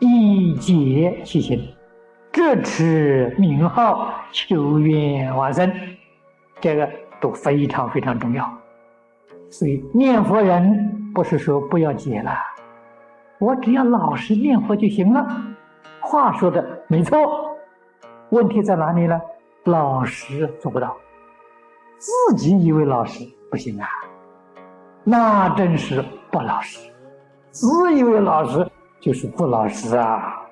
以解其心，这持名号，求愿往生，这个都非常非常重要。所以念佛人不是说不要解了，我只要老实念佛就行了。话说的没错，问题在哪里呢？老实做不到，自己以为老实不行啊，那真是不老实。自以为老实就是不老实啊！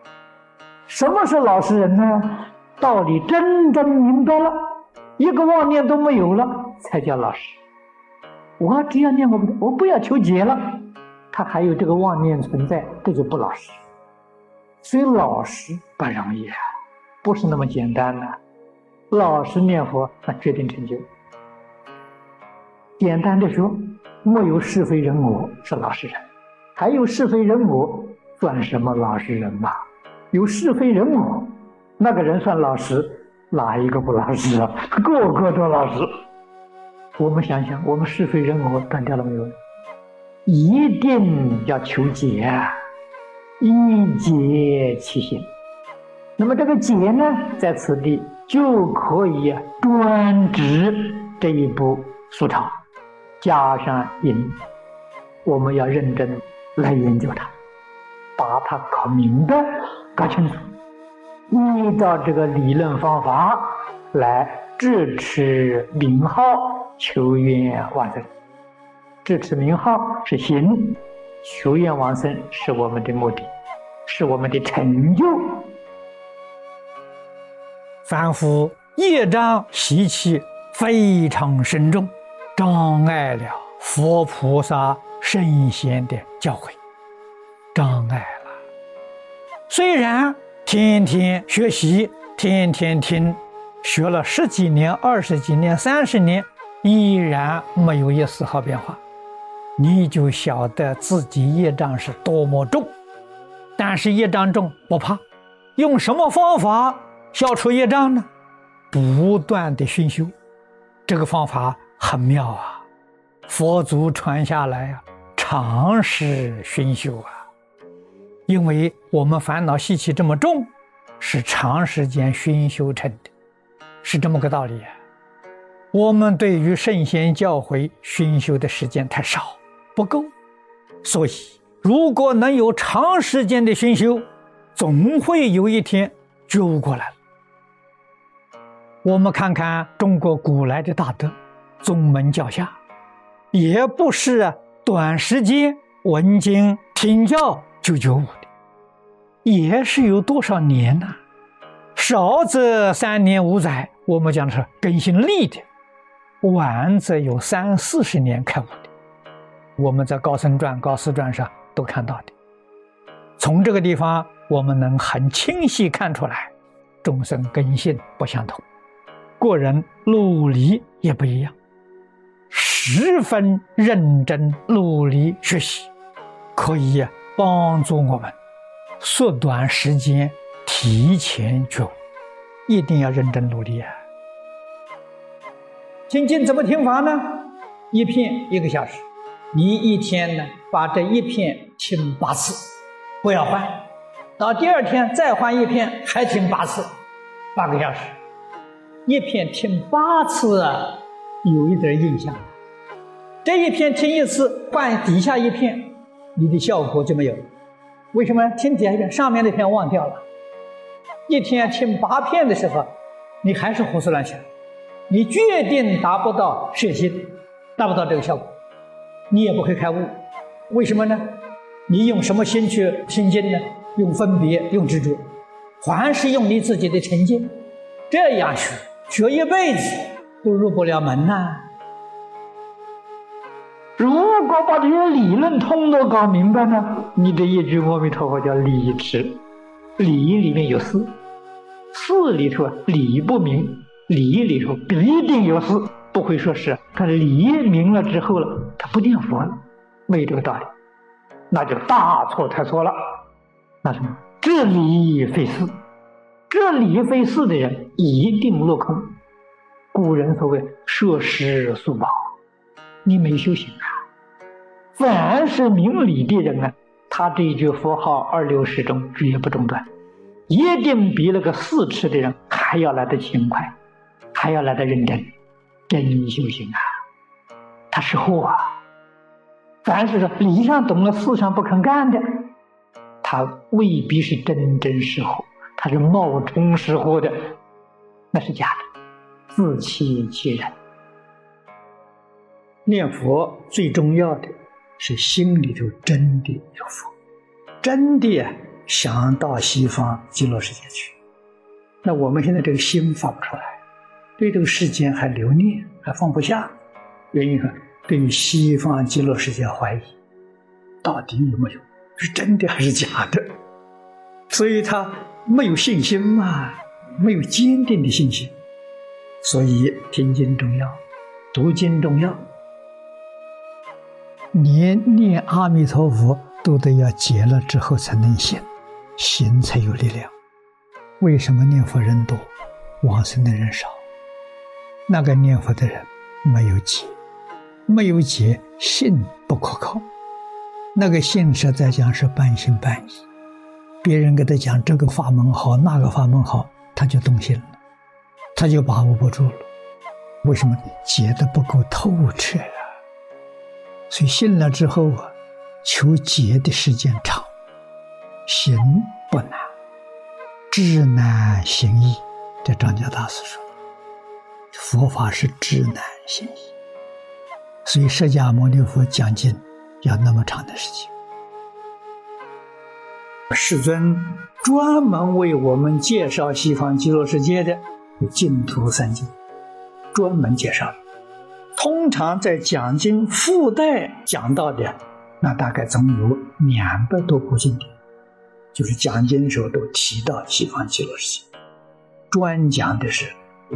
什么是老实人呢？道理真正明白了，一个妄念都没有了，才叫老实。我只要念我不，我不要求解了，他还有这个妄念存在，这就不老实。所以老实不容易啊，不是那么简单的。老实念佛，那决定成就。简单的说，没有是非人我，是老实人。还有是非人我，算什么老实人嘛？有是非人我，那个人算老实，哪一个不老实啊？个个都老实。我们想想，我们是非人我断掉了没有？一定要求解，一解其心。那么这个解呢，在此地就可以专指这一部素抄，加上引，我们要认真。来研究它，把它搞明白、搞清楚，依照这个理论方法来支持名号、求愿往生。支持名号是行，求愿往生是我们的目的，是我们的成就。凡夫业障习气非常深重，障碍了佛菩萨。圣贤的教诲障碍了。虽然天天学习，天天听，学了十几年、二十几年、三十年，依然没有一丝毫变化，你就晓得自己业障是多么重。但是业障重不怕，用什么方法消除业障呢？不断的熏修，这个方法很妙啊，佛祖传下来啊。常时熏修啊，因为我们烦恼习气这么重，是长时间熏修成的，是这么个道理。我们对于圣贤教诲熏修的时间太少，不够，所以如果能有长时间的熏修，总会有一天觉悟过来。我们看看中国古来的大德，宗门教下，也不是。短时间闻经听教九九五的，也是有多少年呐？少则三年五载，我们讲的是更新力的；晚则有三四十年开悟的。我们在《高僧传》《高师传》上都看到的。从这个地方，我们能很清晰看出来，众生根性不相同，个人努力也不一样。十分认真努力学习，可以呀帮助我们缩短时间、提前觉悟。一定要认真努力啊！听经怎么听法呢？一片一个小时，你一天呢把这一片听八次，不要换。到第二天再换一片，还听八次，八个小时，一片听八次啊，有一点印象。这一片听一次，换底下一片，你的效果就没有。为什么？听几遍，上面那片忘掉了。一天听八遍的时候，你还是胡思乱想，你决定达不到摄心，达不到这个效果，你也不会开悟。为什么呢？你用什么心去听经呢？用分别，用执着，还是用你自己的成见？这样学，学一辈子都入不了门呐。如果把这些理论通都搞明白呢，你的一句阿弥陀佛叫理智，理里面有事，事里头理不明，理里头必定有事，不会说是他理明了之后了，他不念佛了，没有这个道理，那就大错特错了。那什么，这理非事，这理非事的人一定落空。古人所谓涉世速宝。你没修行啊！凡是明理的人啊，他这一句佛号二六十中绝不中断，一定比那个四持的人还要来得勤快，还要来得认真，真修行啊！他是货啊！凡是说理上懂了，事上不肯干的，他未必是真真识货，他是冒充识货的，那是假的，自欺欺人。念佛最重要的是心里头真的有佛，真的想到西方极乐世界去。那我们现在这个心放不出来，对这个世间还留念，还放不下。原因呢，对于西方极乐世界怀疑，到底有没有是真的还是假的？所以他没有信心嘛，没有坚定的信心。所以听经重要，读经重要。连念阿弥陀佛都得要结了之后才能行，行才有力量。为什么念佛人多，往生的人少？那个念佛的人没有结，没有结，信不可靠。那个信实在讲是半信半疑，别人给他讲这个法门好，那个法门好，他就动心了，他就把握不住了。为什么结的不够透彻？所以信了之后啊，求解的时间长，行不难，知难行易。这张家大师说，佛法是知难行易。所以释迦牟尼佛讲经要那么长的时间。世尊专门为我们介绍西方极乐世界的净土三经，专门介绍。通常在讲经附带讲到的，那大概总有两百多部经典，就是讲经的时候都提到西方极乐世界，专讲的是《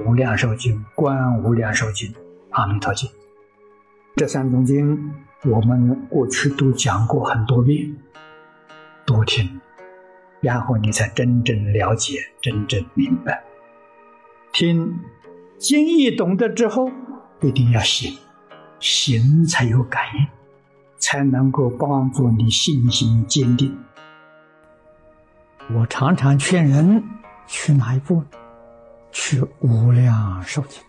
无量寿经》《观无量寿经》《阿弥陀经》这三种经，我们过去都讲过很多遍，多听，然后你才真正了解、真正明白。听经义懂得之后。一定要行，行才有感应，才能够帮助你信心坚定。我常常劝人去哪一步？去无量寿经，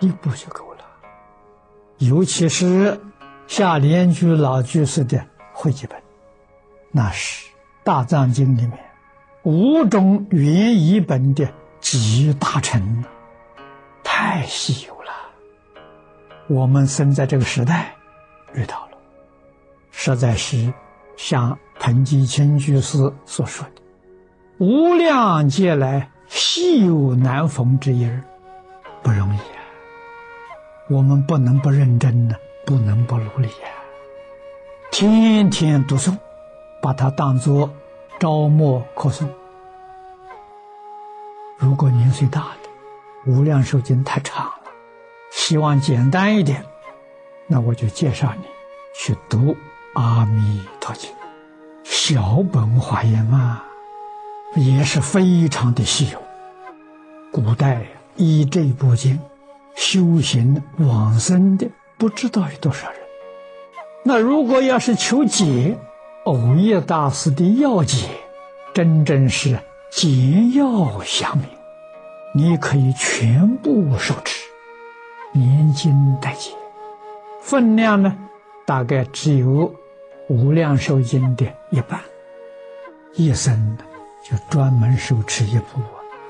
一步就够了。尤其是下莲居老居士的汇集本，那是大藏经里面五种原译本的集大成，太稀有。我们生在这个时代，遇到了，实在是像彭吉清居士所说的：“无量劫来稀有难逢之日，不容易啊！我们不能不认真呢，不能不努力呀！天天读诵，把它当作朝暮课诵。如果年岁大的，《无量寿经》太长了。”希望简单一点，那我就介绍你去读《阿弥陀经》，小本华严嘛，也是非常的稀有。古代依这部经修行往生的不知道有多少人。那如果要是求解，藕叶大师的要解，真正是简要详明，你可以全部受持。年经代解，分量呢，大概只有《无量寿经》的一半。一生就专门手持一部，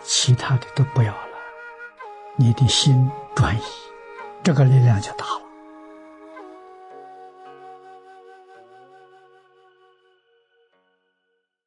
其他的都不要了。你的心转移，这个力量就大了。